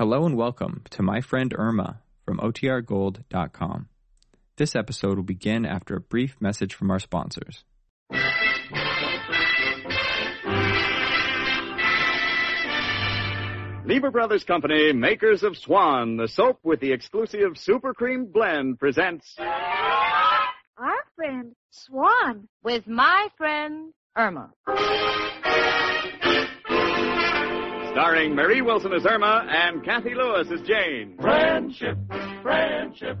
Hello and welcome to My Friend Irma from OTRGold.com. This episode will begin after a brief message from our sponsors. Lever Brothers Company, makers of Swan, the soap with the exclusive Super Cream blend, presents Our friend Swan. with my friend Irma. Starring Marie Wilson as Irma and Cathy Lewis as Jane. Friendship, friendship,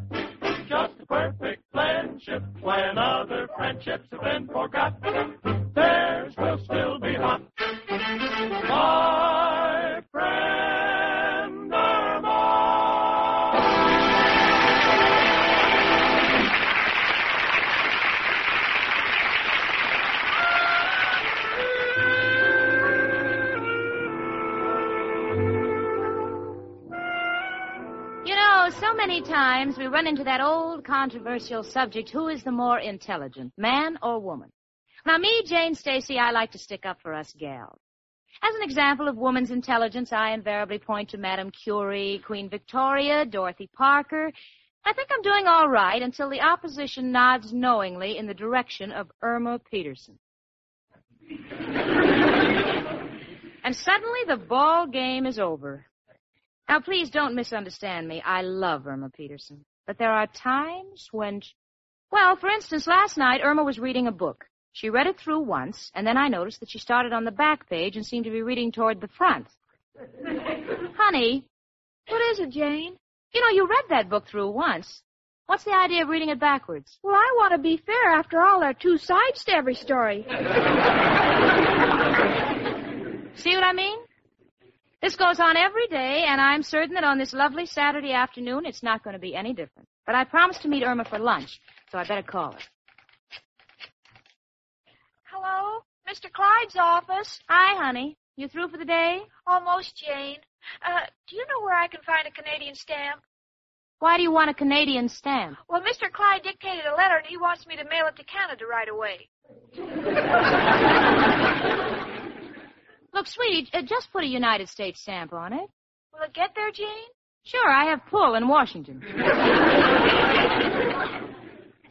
just a perfect friendship. When other friendships have been forgot, theirs will still be hot. My times we run into that old controversial subject who is the more intelligent, man or woman? Now, me, Jane Stacy, I like to stick up for us gals. As an example of woman's intelligence, I invariably point to Madame Curie, Queen Victoria, Dorothy Parker. I think I'm doing all right until the opposition nods knowingly in the direction of Irma Peterson. and suddenly the ball game is over. Now, please don't misunderstand me. I love Irma Peterson. But there are times when. She... Well, for instance, last night Irma was reading a book. She read it through once, and then I noticed that she started on the back page and seemed to be reading toward the front. Honey, What is it, Jane? you know, you read that book through once. What's the idea of reading it backwards? Well, I want to be fair. After all, there are two sides to every story. See what I mean? This goes on every day, and I'm certain that on this lovely Saturday afternoon it's not going to be any different. But I promised to meet Irma for lunch, so I better call her. Hello? Mr. Clyde's office? Hi, honey. You through for the day? Almost, Jane. Uh, do you know where I can find a Canadian stamp? Why do you want a Canadian stamp? Well, Mr. Clyde dictated a letter, and he wants me to mail it to Canada right away. Look, sweetie, uh, just put a United States stamp on it. Will it get there, Jane? Sure, I have pull in Washington.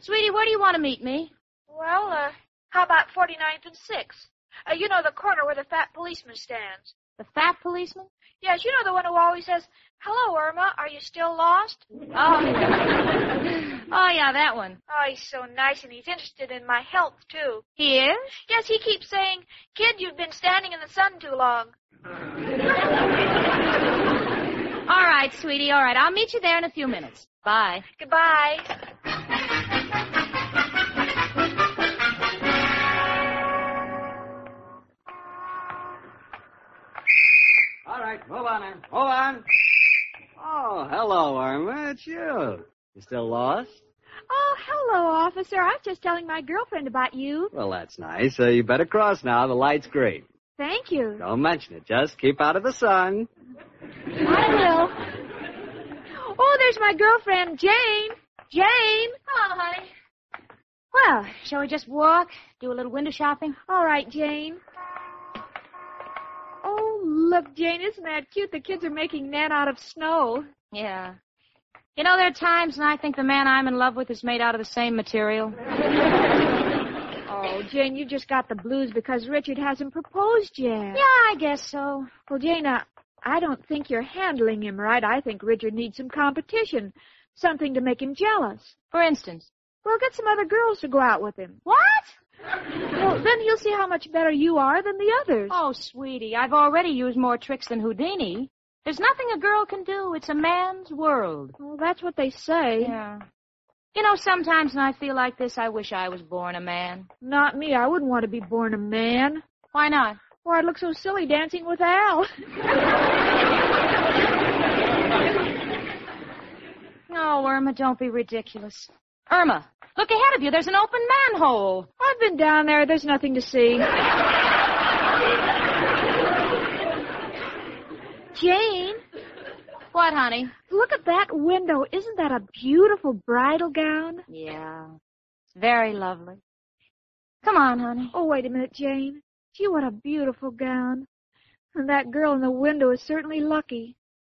sweetie, where do you want to meet me? Well, uh, how about 49th and 6th? Uh, you know the corner where the fat policeman stands. The fat policeman? Yes, you know the one who always says, Hello, Irma, are you still lost? Oh. oh, yeah, that one. Oh, he's so nice, and he's interested in my health, too. He is? Yes, he keeps saying, Kid, you've been standing in the sun too long. All right, sweetie, all right. I'll meet you there in a few minutes. Bye. Goodbye. Right, move on now. Move on. Oh, hello, Irma. It's you. You still lost? Oh, hello, officer. I was just telling my girlfriend about you. Well, that's nice. Uh, you better cross now. The light's green. Thank you. Don't mention it. Just keep out of the sun. I will. Oh, there's my girlfriend, Jane. Jane. Hello, honey. Well, shall we just walk, do a little window shopping? All right, Jane. Look, Jane, isn't that cute? The kids are making Nan out of snow. Yeah. You know, there are times when I think the man I'm in love with is made out of the same material. Oh, Jane, you just got the blues because Richard hasn't proposed yet. Yeah, I guess so. Well, Jane, uh, I don't think you're handling him right. I think Richard needs some competition. Something to make him jealous. For instance. Well, get some other girls to go out with him. What? Well, then he'll see how much better you are than the others. Oh, sweetie, I've already used more tricks than Houdini. There's nothing a girl can do. It's a man's world. Well, that's what they say. Yeah. You know, sometimes when I feel like this, I wish I was born a man. Not me. I wouldn't want to be born a man. Why not? Or I'd look so silly dancing with Al. No, Irma, don't be ridiculous. Irma, look ahead of you. There's an open manhole. I've been down there. There's nothing to see. Jane, What, honey? look at that window. Isn't that a beautiful bridal gown? Yeah. It's very lovely. Come on, honey. Oh, wait a minute, Jane. Gee, what a beautiful gown. And that girl in the window is certainly lucky.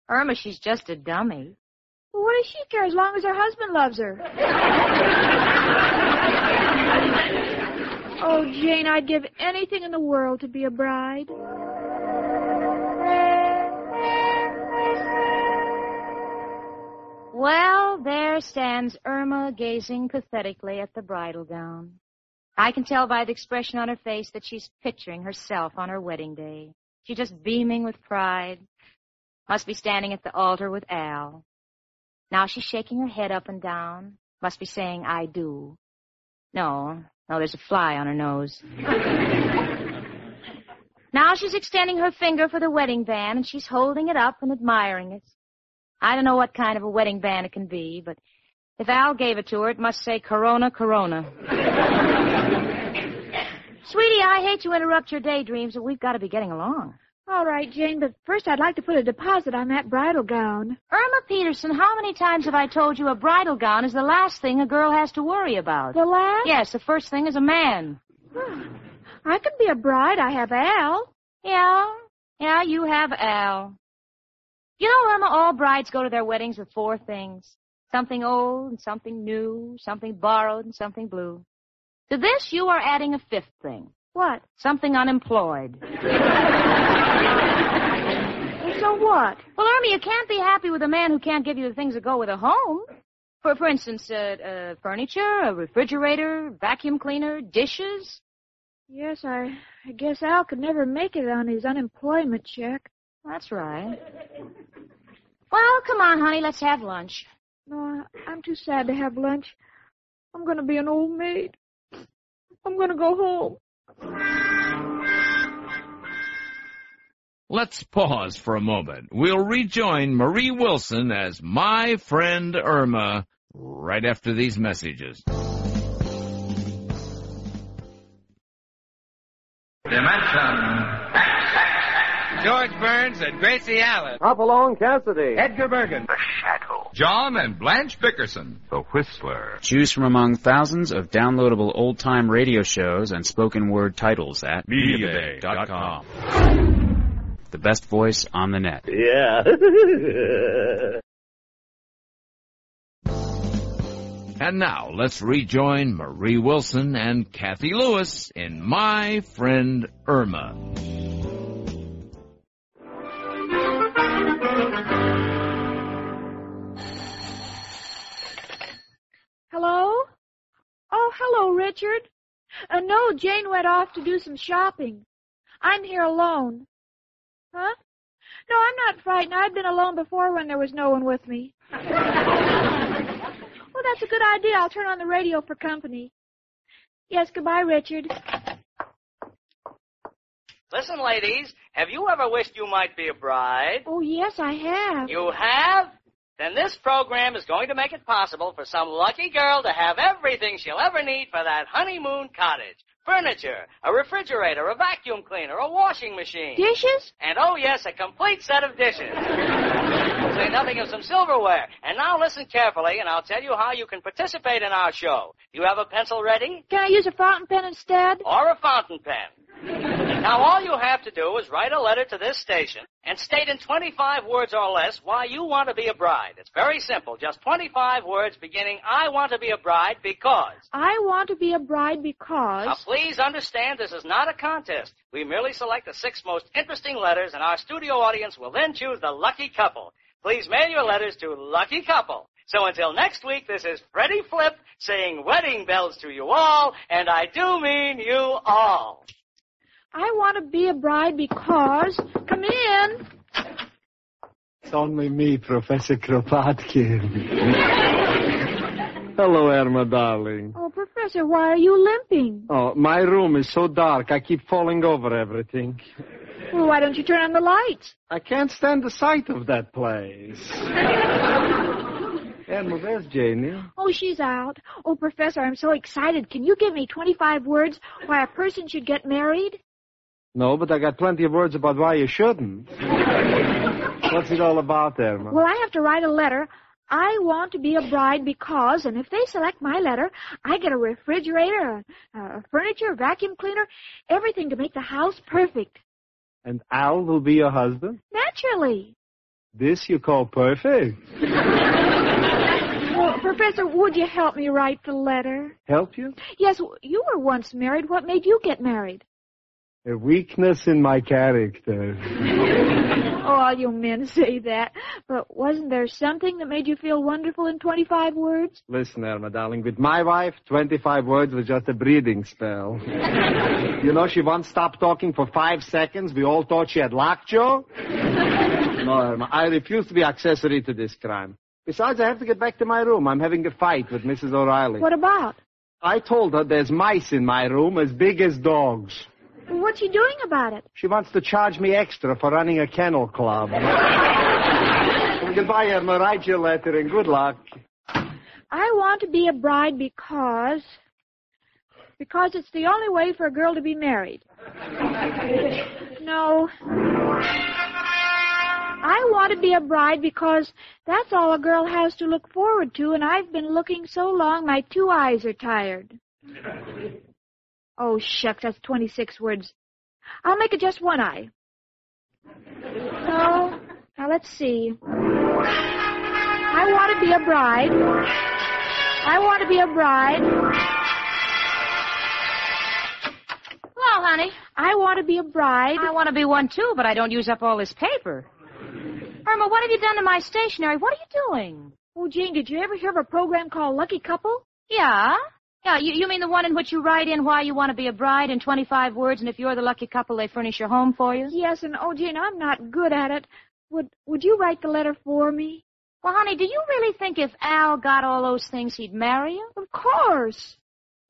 Irma, she's just a dummy. Well, what does she care as long as her husband loves her? oh, Jane, I'd give anything in the world to be a bride. Well, there stands Irma gazing pathetically at the bridal gown. I can tell by the expression on her face that she's picturing herself on her wedding day. She's just beaming with pride. Must be standing at the altar with Al. Now she's shaking her head up and down. Must be saying, I do. No, no, there's a fly on her nose. now she's extending her finger for the wedding band, and she's holding it up and admiring it. I don't know what kind of a wedding band it can be, but if Al gave it to her, it must say Corona, Corona. Sweetie, I hate to interrupt your daydreams, but we've got to be getting along. All right, Jane, but first I'd like to put a deposit on that bridal gown. Irma Peterson, how many times have I told you a bridal gown is the last thing a girl has to worry about? The last? Yes, the first thing is a man. I could be a bride. I have Al. Yeah, yeah, you have Al. You know, Irma, all brides go to their weddings with four things. Something old and something new, something borrowed and something blue. To this, you are adding a fifth thing. What? Something unemployed. So what? Well, Irma, you can't be happy with a man who can't give you the things that go with a home. For, for instance, uh, uh, furniture, a refrigerator, vacuum cleaner, dishes. Yes, I, I guess Al could never make it on his unemployment check. That's right. Well, come on, honey, let's have lunch. No, I'm too sad to have lunch. I'm going to be an old maid. I'm going to go home. Let's pause for a moment. We'll rejoin Marie Wilson as my friend Irma right after these messages. Dimension George Burns and Gracie Allen. Hopalong Cassidy. Edgar Bergen. The Shadow. John and Blanche Bickerson. The Whistler. Choose from among thousands of downloadable old-time radio shows and spoken word titles at MediaBay.com. The best voice on the net. Yeah. And now let's rejoin Marie Wilson and Cathy Lewis in My Friend Irma. Richard. Uh, no, Jane went off to do some shopping. I'm here alone. Huh? No, I'm not frightened. I've been alone before when there was no one with me. well, that's a good idea. I'll turn on the radio for company. Yes, goodbye, Richard. Listen, ladies, have you ever wished you might be a bride? Oh, yes, I have. You have? Then this program is going to make it possible for some lucky girl to have everything she'll ever need for that honeymoon cottage. Furniture, a refrigerator, a vacuum cleaner, a washing machine. Dishes? And oh yes, a complete set of dishes. Nothing of some silverware. And now listen carefully and I'll tell you how you can participate in our show. You have a pencil ready? Can I use a fountain pen instead? Or a fountain pen. Now all you have to do is write a letter to this station and state in 25 words or less why you want to be a bride. It's very simple. Just 25 words beginning, I want to be a bride because. I want to be a bride because. Now please understand this is not a contest. We merely select the six most interesting letters and our studio audience will then choose the lucky couple. Please mail your letters to Lucky Couple. So until next week, this is Freddie Flip saying wedding bells to you all, and I do mean you all. I want to be a bride because. Come in. It's only me, Professor Kropotkin. Hello, Irma, darling. Oh, Professor, why are you limping? Oh, my room is so dark, I keep falling over everything. Well, why don't you turn on the lights? I can't stand the sight of that place. Irma, where's Janie? Oh, she's out. Oh, Professor, I'm so excited. Can you give me 25 words why a person should get married? No, but I got plenty of words about why you shouldn't. What's it all about, Irma? Well, I have to write a letter. I want to be a bride because, and if they select my letter, I get a refrigerator, a, a furniture, a vacuum cleaner, everything to make the house perfect. And Al will be your husband? Naturally. This you call perfect? Well, Professor, would you help me write the letter? Help you? Yes, you were once married. What made you get married? A weakness in my character. Oh, all you men say that. But wasn't there something that made you feel wonderful in 25 words? Listen, Irma, darling, with my wife, 25 words was just a breathing spell. you know, she once stopped talking for five seconds. We all thought she had lockjaw. no, Irma, I refuse to be accessory to this crime. Besides, I have to get back to my room. I'm having a fight with Mrs. O'Reilly. What about? I told her there's mice in my room as big as dogs. What's she doing about it? She wants to charge me extra for running a kennel club. goodbye, Irma. Write your letter and good luck. I want to be a bride because. Because it's the only way for a girl to be married. No. I want to be a bride because that's all a girl has to look forward to, and I've been looking so long my two eyes are tired. Oh, shucks, that's 26 words. I'll make it just one eye. So, now let's see. I want to be a bride. I want to be a bride. Well, honey. I want to be a bride. I want to be one too, but I don't use up all this paper. Irma, what have you done to my stationery? What are you doing? Oh, Jane, did you ever hear of a program called Lucky Couple? Yeah? Yeah, you, you mean the one in which you write in why you want to be a bride in 25 words, and if you're the lucky couple, they furnish your home for you? Yes, and oh, Jane, I'm not good at it. Would Would you write the letter for me? Well, honey, do you really think if Al got all those things, he'd marry you? Of course.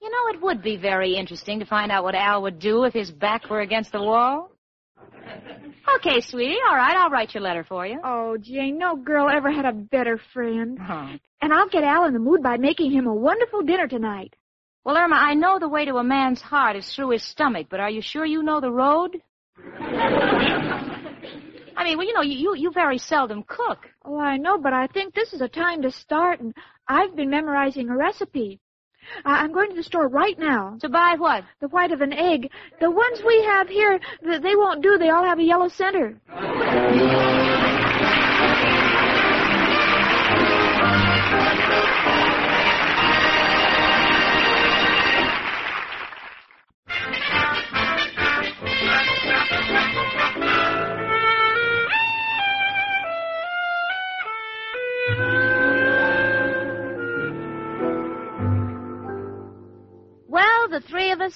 You know, it would be very interesting to find out what Al would do if his back were against the wall. Okay, sweetie, all right, I'll write your letter for you. Oh, Jane, no girl ever had a better friend. Huh. And I'll get Al in the mood by making him a wonderful dinner tonight. Well, Irma, I know the way to a man's heart is through his stomach, but are you sure you know the road? I mean, well, you know, you, you, very seldom cook. Oh, I know, but I think this is a time to start, and I've been memorizing a recipe. I- I'm going to the store right now. To buy what? The white of an egg. The ones we have here, they won't do. They all have a yellow center.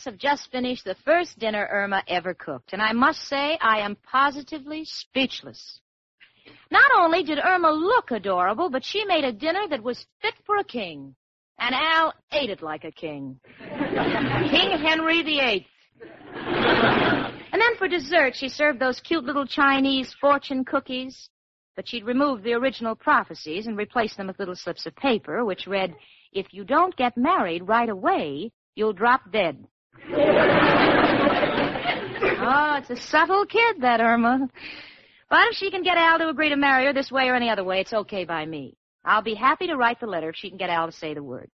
Have just finished the first dinner Irma ever cooked, and I must say I am positively speechless. Not only did Irma look adorable, but she made a dinner that was fit for a king. And Al ate it like a king. king Henry VIII. And then for dessert, she served those cute little Chinese fortune cookies. But she'd removed the original prophecies and replaced them with little slips of paper, which read, If you don't get married right away, you'll drop dead. Oh, it's a subtle kid, that Irma. But if she can get Al to agree to marry her this way or any other way, it's okay by me. I'll be happy to write the letter if she can get Al to say the word.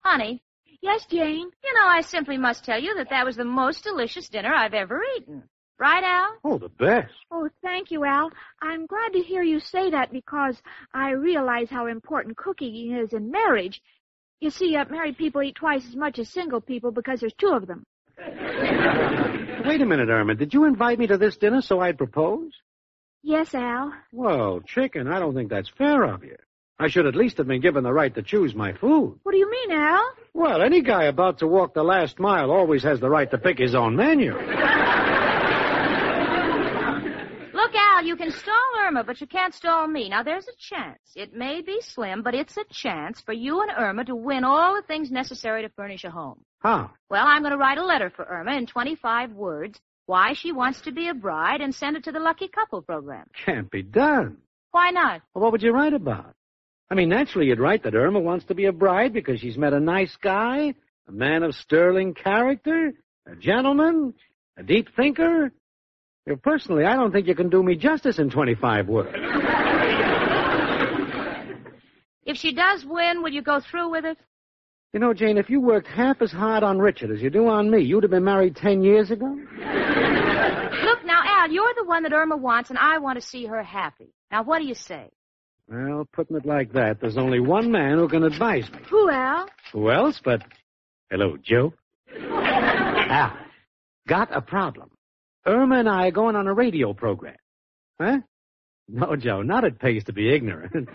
Honey, Yes, Jane. you know, I simply must tell you that that was the most delicious dinner I've ever eaten. Right, Al? Oh, the best. Oh, thank you, Al. I'm glad to hear you say that because I realize how important cooking is in marriage. You see, uh, married people eat twice as much as single people because there's two of them. Wait a minute, Irma. Did you invite me to this dinner so I'd propose? Yes, Al. Well, chicken, I don't think that's fair of you. I should at least have been given the right to choose my food. What do you mean, Al? Well, any guy about to walk the last mile always has the right to pick his own menu. Look, Al, you can stall Irma, but you can't stall me. Now, there's a chance. It may be slim, but it's a chance for you and Irma to win all the things necessary to furnish a home. How? Well, I'm going to write a letter for Irma in 25 words, why she wants to be a bride, and send it to the Lucky Couple program. Can't be done. Why not? Well, what would you write about? I mean, naturally, you'd write that Irma wants to be a bride because she's met a nice guy, a man of sterling character, a gentleman, a deep thinker. You know, personally, I don't think you can do me justice in 25 words. If she does win, will you go through with it? You know, Jane, if you worked half as hard on Richard as you do on me, you'd have been married 10 years ago. Look, now, Al, you're the one that Irma wants, and I want to see her happy. Now, what do you say? Well, putting it like that, there's only one man who can advise me. Who, Al? Who else but... Hello, Joe. Al, ah, got a problem. Irma and I are going on a radio program. Huh? No, Joe, not it pays to be ignorant.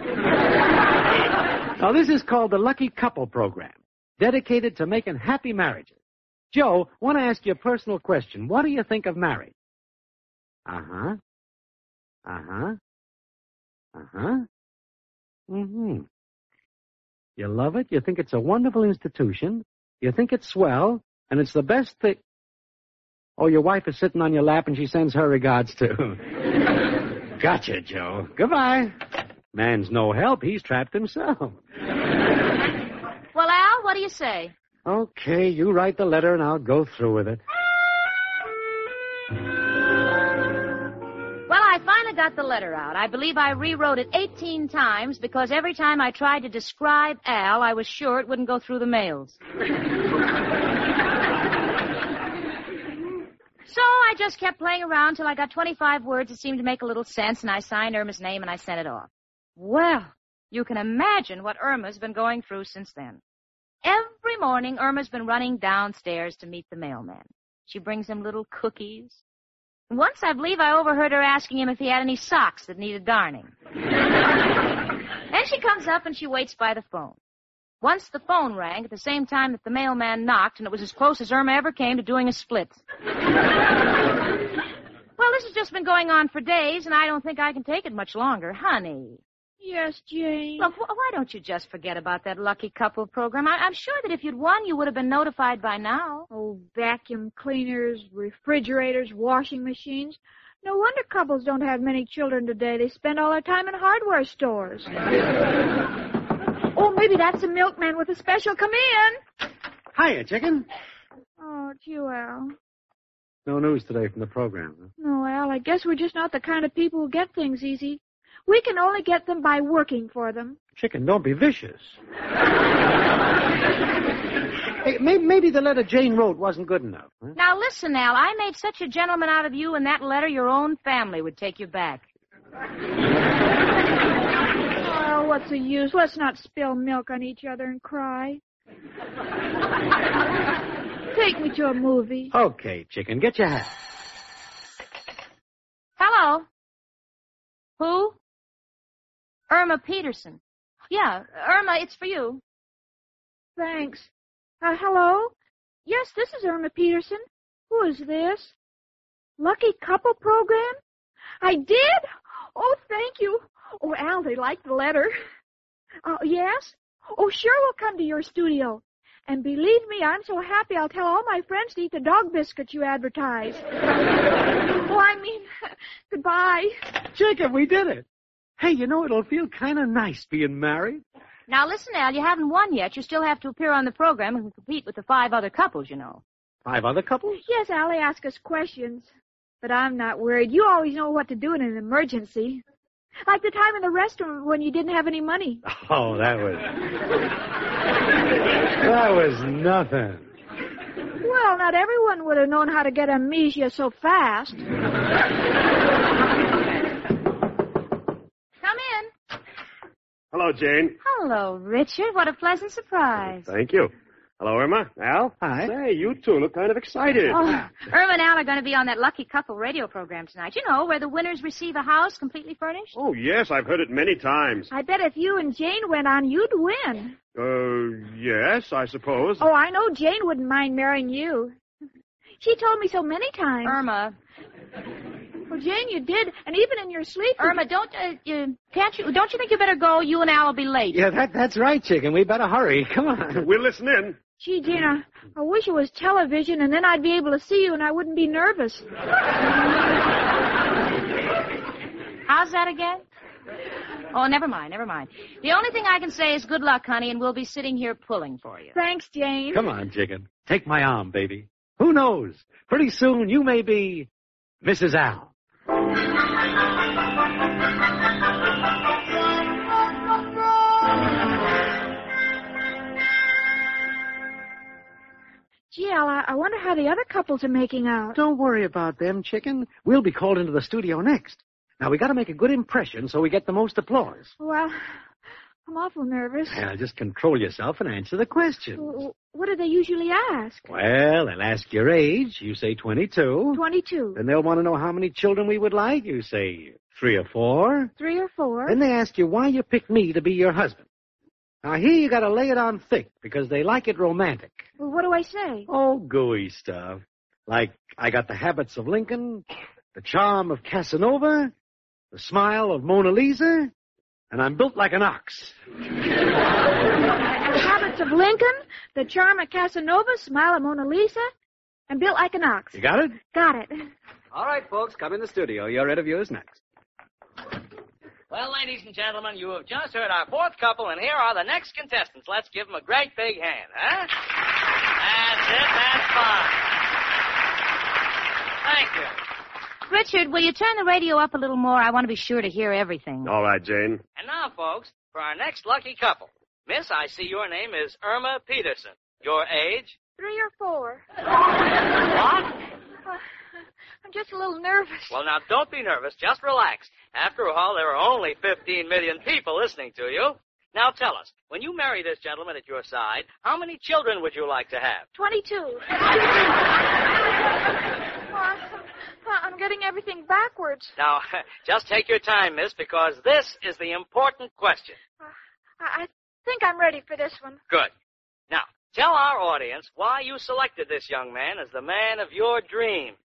now, this is called the Lucky Couple Program, dedicated to making happy marriages. Joe, want to ask you a personal question. What do you think of marriage? Uh-huh. Uh-huh. Uh-huh. Mm-hmm. You love it? You think it's a wonderful institution? You think it's swell? And it's the best thing... Oh, your wife is sitting on your lap and she sends her regards too. gotcha, Joe. Goodbye. Man's no help. He's trapped himself. Well, Al, what do you say? Okay, you write the letter and I'll go through with it. Well, I finally got the letter out. I believe I rewrote it 18 times because every time I tried to describe Al, I was sure it wouldn't go through the mails. So I just kept playing around till I got 25 words that seemed to make a little sense, and I signed Irma's name and I sent it off. Well, you can imagine what Irma's been going through since then. Every morning, Irma's been running downstairs to meet the mailman. She brings him little cookies. Once, I believe, I overheard her asking him if he had any socks that needed darning. then she comes up and she waits by the phone. Once the phone rang at the same time that the mailman knocked, and it was as close as Irma ever came to doing a split. well, this has just been going on for days, and I don't think I can take it much longer. Honey. Yes, Jane. Look, wh- why don't you just forget about that lucky couple program? I- I'm sure that if you'd won, you would have been notified by now. Oh, vacuum cleaners, refrigerators, washing machines. No wonder couples don't have many children today. They spend all their time in hardware stores. maybe that's the milkman with a special. Come in. Hiya, chicken. Oh, it's you, Al. No news today from the program. Huh? No, Al, I guess we're just not the kind of people who get things easy. We can only get them by working for them. Chicken, don't be vicious. hey, maybe, maybe the letter Jane wrote wasn't good enough. Huh? Now listen, Al, I made such a gentleman out of you in that letter your own family would take you back. What's the use? Let's not spill milk on each other and cry. Take me to a movie. Okay, chicken, get your hat. Hello. Who? Irma Peterson. Yeah, Irma, it's for you. Thanks. Uh, hello? Yes, this is Irma Peterson. Who is this? Lucky Couple Program? I did? Oh, thank you. Oh, Al, they liked the letter. Oh, yes? Oh, sure, we'll come to your studio. And believe me, I'm so happy I'll tell all my friends to eat the dog biscuits you advertise. oh, I mean, goodbye. Jacob, we did it. Hey, you know, it'll feel kind of nice being married. Now listen, Al, you haven't won yet. You still have to appear on the program and compete with the five other couples, you know. Five other couples? Yes, Al, they ask us questions. But I'm not worried. You always know what to do in an emergency. Like the time in the restaurant when you didn't have any money. Oh, that was. that was nothing. Well, not everyone would have known how to get amnesia so fast. Come in. Hello, Jane. Hello, Richard. What a pleasant surprise. Thank you. Hello, Irma. Al? Hi. Say, you two look kind of excited. Oh, Irma and Al are going to be on that lucky couple radio program tonight. You know, where the winners receive a house completely furnished. Oh, yes, I've heard it many times. I bet if you and Jane went on, you'd win. Uh, yes, I suppose. Oh, I know Jane wouldn't mind marrying you. She told me so many times. Irma. Well, Jane, you did, and even in your sleep. Irma, don't uh, you can't you don't you think you better go? You and Al will be late. Yeah, that, that's right, chicken. We better hurry. Come on. We'll listen in. Gee, Jane, I, I wish it was television, and then I'd be able to see you, and I wouldn't be nervous. How's that again? Oh, never mind, never mind. The only thing I can say is good luck, honey, and we'll be sitting here pulling for you. Thanks, Jane. Come on, chicken. Take my arm, baby. Who knows? Pretty soon you may be Mrs. Al. Gee, Al, I, I wonder how the other couples are making out. Don't worry about them, chicken. We'll be called into the studio next. Now, we got to make a good impression so we get the most applause. Well, I'm awful nervous. Now, just control yourself and answer the question. W- What do they usually ask? Well, they'll ask your age. You say 22. 22. Then they'll want to know how many children we would like. You say three or four. Three or four? Then they ask you why you picked me to be your husband. Now, here you got to lay it on thick because they like it romantic. Well, what do I say? Oh, gooey stuff. Like, I got the habits of Lincoln, the charm of Casanova, the smile of Mona Lisa, and I'm built like an ox. The habits of Lincoln, the charm of Casanova, smile of Mona Lisa, and built like an ox. You got it? Got it. All right, folks, come in the studio. Your interview's next. Well, ladies and gentlemen, you have just heard our fourth couple, and here are the next contestants. Let's give them a great big hand, huh? That's it. That's fine. Thank you. Richard, will you turn the radio up a little more? I want to be sure to hear everything. All right, Jane. And now, folks, for our next lucky couple. Miss, I see your name is Irma Peterson. Your age? Three or four. What? Uh, I'm just a little nervous. Well, now, don't be nervous. Just relax. After all, there are only 15 million people listening to you. Now, tell us, when you marry this gentleman at your side, how many children would you like to have? 22. Uh, I'm getting everything backwards. Now, just take your time, miss, because this is the important question. I, I think I'm ready for this one. Good. Now, tell our audience why you selected this young man as the man of your dreams.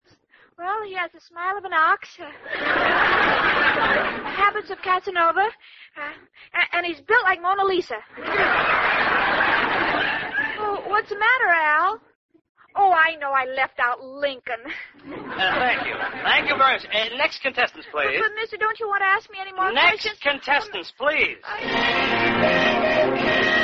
Well, he has the smile of an ox, uh, habits of Casanova, uh, and, and he's built like Mona Lisa. oh, what's the matter, Al? Oh, I know I left out Lincoln. Uh, thank you. Thank you very much. Uh, next contestants, please. But, mister, don't you want to ask me any more Next questions? Next contestants, please. Oh.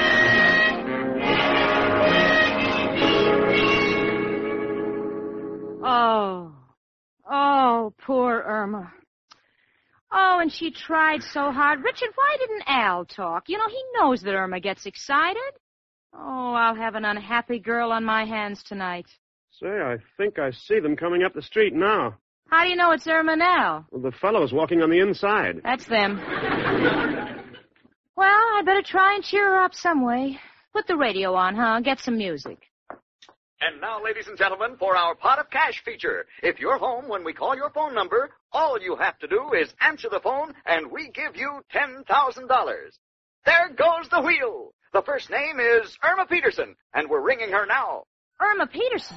And she tried so hard. Richard, why didn't Al talk? You know, he knows that Irma gets excited. Oh, I'll have an unhappy girl on my hands tonight. Say, I think I see them coming up the street now. How do you know it's Irma now? Well, the fellow's walking on the inside. That's them. well, I better try and cheer her up some way. Put the radio on, huh? Get some music. And now, ladies and gentlemen, for our pot of cash feature. If you're home when we call your phone number, all you have to do is answer the phone and we give you $10,000. There goes the wheel. The first name is Irma Peterson, and we're ringing her now. Irma Peterson.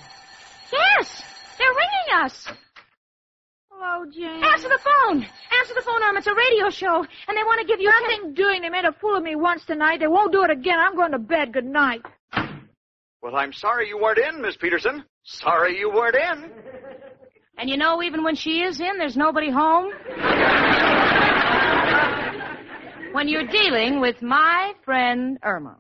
Yes, they're ringing us. Hello, Jane. Answer the phone. Answer the phone, Irma. It's a radio show, and they want to give you Nothing doing. They made a fool of me once tonight. They won't do it again. I'm going to bed. Good night. Well, I'm sorry you weren't in, Miss Peterson. Sorry you weren't in. And you know, even when she is in, there's nobody home. when you're dealing with my friend Irma.